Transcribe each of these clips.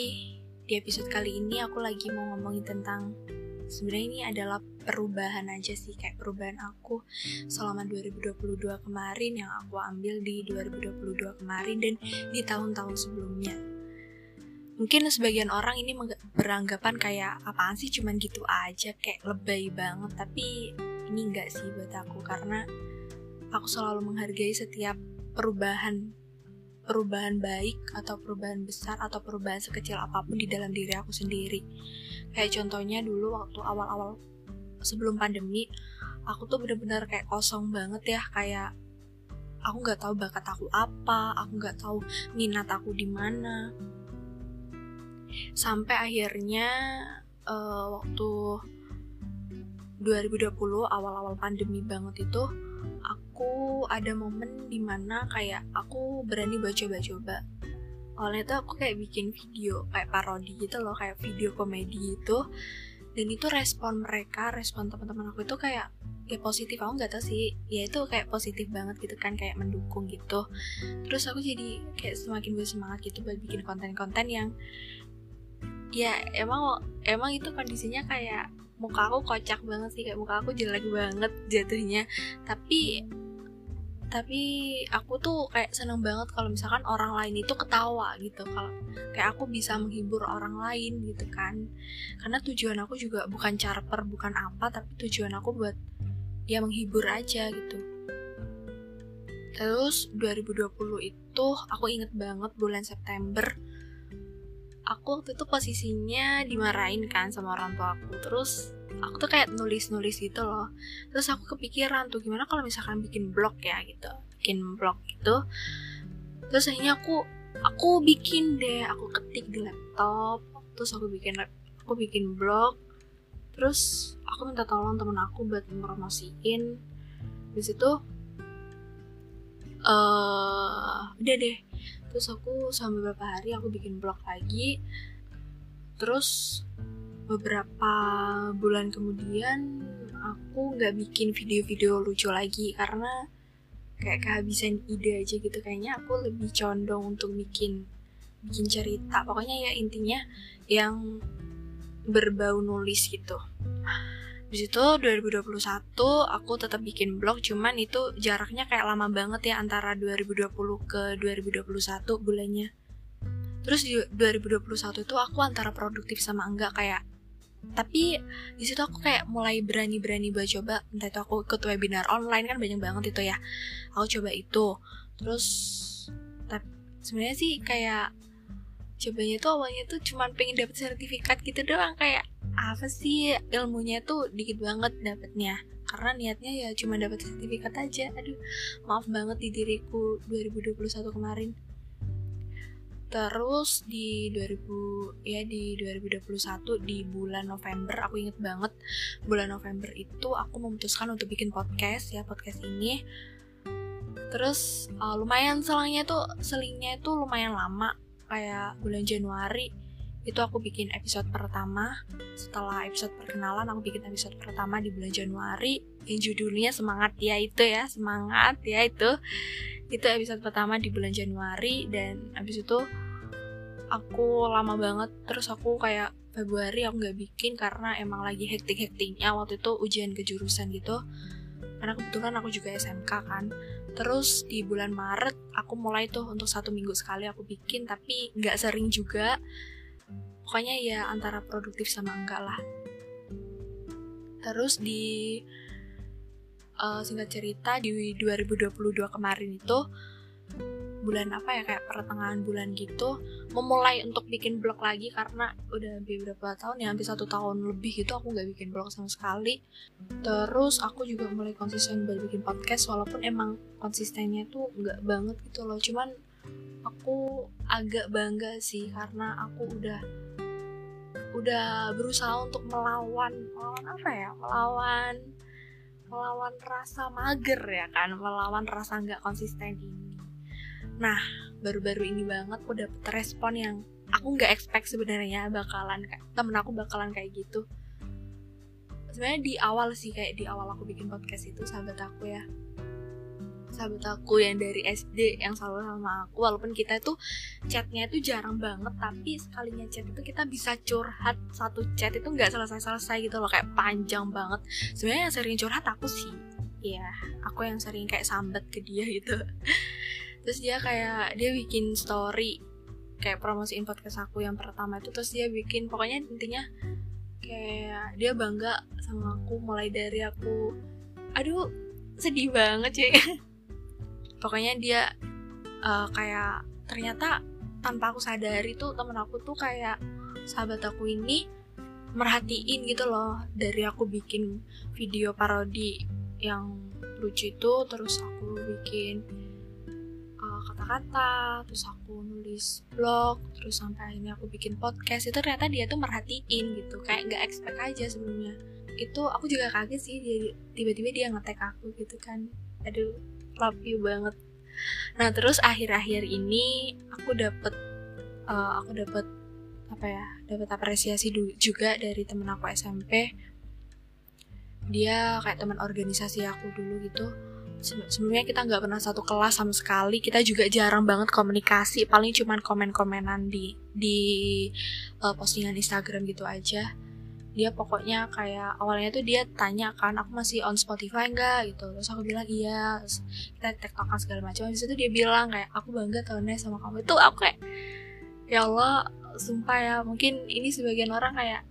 Hai, di episode kali ini aku lagi mau ngomongin tentang sebenarnya ini adalah perubahan aja sih kayak perubahan aku selama 2022 kemarin yang aku ambil di 2022 kemarin dan di tahun-tahun sebelumnya. Mungkin sebagian orang ini beranggapan kayak apaan sih cuman gitu aja kayak lebay banget tapi ini enggak sih buat aku karena aku selalu menghargai setiap perubahan perubahan baik atau perubahan besar atau perubahan sekecil apa pun di dalam diri aku sendiri. Kayak contohnya dulu waktu awal-awal sebelum pandemi, aku tuh bener-bener kayak kosong banget ya, kayak aku nggak tahu bakat aku apa, aku nggak tahu minat aku di mana. Sampai akhirnya uh, waktu 2020 awal-awal pandemi banget itu aku ada momen di mana kayak aku berani buat coba-coba awalnya tuh aku kayak bikin video kayak parodi gitu loh kayak video komedi gitu dan itu respon mereka respon teman-teman aku itu kayak ya positif aku nggak tahu sih. Ya itu kayak positif banget gitu kan kayak mendukung gitu. Terus aku jadi kayak semakin bersemangat gitu buat bikin konten-konten yang ya emang emang itu kondisinya kayak muka aku kocak banget sih kayak muka aku jelek banget jatuhnya. Tapi tapi aku tuh kayak seneng banget kalau misalkan orang lain itu ketawa gitu. Kalau kayak aku bisa menghibur orang lain gitu kan. Karena tujuan aku juga bukan charper bukan apa tapi tujuan aku buat ya menghibur aja gitu. Terus 2020 itu aku inget banget bulan September. Aku waktu itu posisinya dimarahin kan sama orang tua aku. Terus aku tuh kayak nulis-nulis gitu loh. Terus aku kepikiran tuh gimana kalau misalkan bikin blog ya gitu bikin blog gitu. Terus akhirnya aku aku bikin deh aku ketik di laptop terus aku bikin aku bikin blog. Terus aku minta tolong temen aku buat promosiin di situ uh, udah deh. Terus aku sampai beberapa hari aku bikin blog lagi. Terus beberapa bulan kemudian aku nggak bikin video-video lucu lagi karena kayak kehabisan ide aja gitu. Kayaknya aku lebih condong untuk bikin bikin cerita. Pokoknya ya intinya yang berbau nulis gitu. Di situ 2021 aku tetap bikin blog cuman itu jaraknya kayak lama banget ya antara 2020 ke 2021 bulannya. Terus di 2021 itu aku antara produktif sama enggak kayak tapi di situ aku kayak mulai berani-berani buat coba. Entah itu aku ikut webinar online kan banyak banget itu ya. Aku coba itu. Terus tapi sebenarnya sih kayak cobanya tuh awalnya tuh cuma pengen dapet sertifikat gitu doang. Kayak apa sih ilmunya tuh dikit banget dapetnya. Karena niatnya ya cuma dapat sertifikat aja. Aduh maaf banget di diriku 2021 kemarin Terus di 2000 ya di 2021 di bulan November aku inget banget bulan November itu aku memutuskan untuk bikin podcast ya podcast ini. Terus uh, lumayan selangnya tuh selingnya itu lumayan lama kayak bulan Januari itu aku bikin episode pertama setelah episode perkenalan aku bikin episode pertama di bulan Januari yang judulnya semangat ya itu ya semangat ya itu itu episode pertama di bulan Januari dan abis itu aku lama banget terus aku kayak Februari aku nggak bikin karena emang lagi hektik-hektiknya waktu itu ujian kejurusan gitu. Karena kebetulan aku juga SMK kan. Terus di bulan Maret aku mulai tuh untuk satu minggu sekali aku bikin tapi nggak sering juga. Pokoknya ya antara produktif sama enggak lah. Terus di uh, singkat cerita di 2022 kemarin itu bulan apa ya kayak pertengahan bulan gitu memulai untuk bikin blog lagi karena udah beberapa tahun ya hampir satu tahun lebih gitu aku nggak bikin blog sama sekali. Terus aku juga mulai konsisten buat bikin podcast walaupun emang konsistennya tuh nggak banget gitu loh. Cuman aku agak bangga sih karena aku udah udah berusaha untuk melawan melawan apa ya melawan melawan rasa mager ya kan melawan rasa nggak konsisten ini. Nah baru-baru ini banget aku dapet respon yang aku nggak expect sebenarnya bakalan temen aku bakalan kayak gitu. Sebenarnya di awal sih kayak di awal aku bikin podcast itu sahabat aku ya sahabat aku yang dari SD yang selalu sama aku. Walaupun kita itu chatnya itu jarang banget tapi sekalinya chat itu kita bisa curhat. Satu chat itu nggak selesai-selesai gitu loh kayak panjang banget. Sebenarnya yang sering curhat aku sih. Ya aku yang sering kayak sambat ke dia gitu. Terus dia kayak dia bikin story kayak promosiin podcast aku yang pertama itu. Terus dia bikin pokoknya intinya kayak dia bangga sama aku. Mulai dari aku aduh sedih banget sih pokoknya dia uh, kayak ternyata tanpa aku sadari tuh temen aku tuh kayak sahabat aku ini merhatiin gitu loh dari aku bikin video parodi yang lucu itu terus aku bikin uh, kata-kata terus aku nulis blog terus sampai akhirnya aku bikin podcast itu ternyata dia tuh merhatiin gitu. Kayak nggak expect aja sebelumnya. Itu aku juga kaget sih jadi tiba-tiba dia ngetek aku gitu kan. Aduh love you banget. Nah terus akhir-akhir ini aku dapet uh, aku dapet apa ya dapet apresiasi juga dari temen aku SMP dia kayak teman organisasi aku dulu gitu. Sebelumnya kita nggak pernah satu kelas sama sekali. Kita juga jarang banget komunikasi. Paling cuman komen-komenan di di uh, postingan Instagram gitu aja dia pokoknya kayak awalnya tuh dia tanya kan aku masih on Spotify enggak gitu. Terus aku bilang iya. Terus kita tektokan segala macam. Habis itu dia bilang kayak aku bangga tahunnya sama kamu. Itu aku kayak ya Allah sumpah ya mungkin ini sebagian orang kayak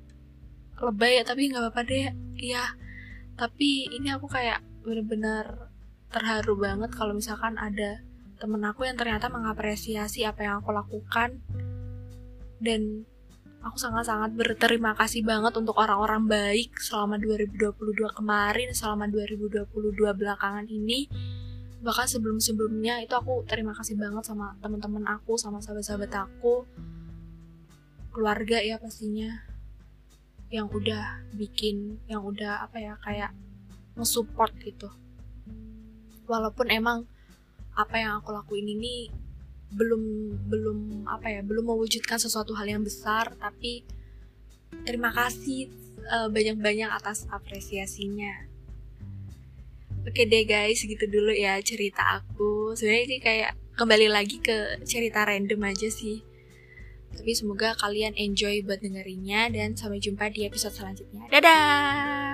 lebay ya tapi nggak apa-apa deh. Iya. Tapi ini aku kayak bener-bener terharu banget kalau misalkan ada temen aku yang ternyata mengapresiasi apa yang aku lakukan. Dan aku sangat-sangat berterima kasih banget untuk orang-orang baik selama 2022 kemarin, selama 2022 belakangan ini. Bahkan sebelum-sebelumnya itu aku terima kasih banget sama teman-teman aku, sama sahabat-sahabat aku, keluarga ya pastinya yang udah bikin, yang udah apa ya kayak nge-support gitu. Walaupun emang apa yang aku lakuin ini belum belum apa ya belum mewujudkan sesuatu hal yang besar tapi terima kasih uh, banyak-banyak atas apresiasinya. Oke deh guys gitu dulu ya cerita aku. Sebenarnya ini kayak kembali lagi ke cerita random aja sih. Tapi semoga kalian enjoy buat dengerinnya dan sampai jumpa di episode selanjutnya. Dadah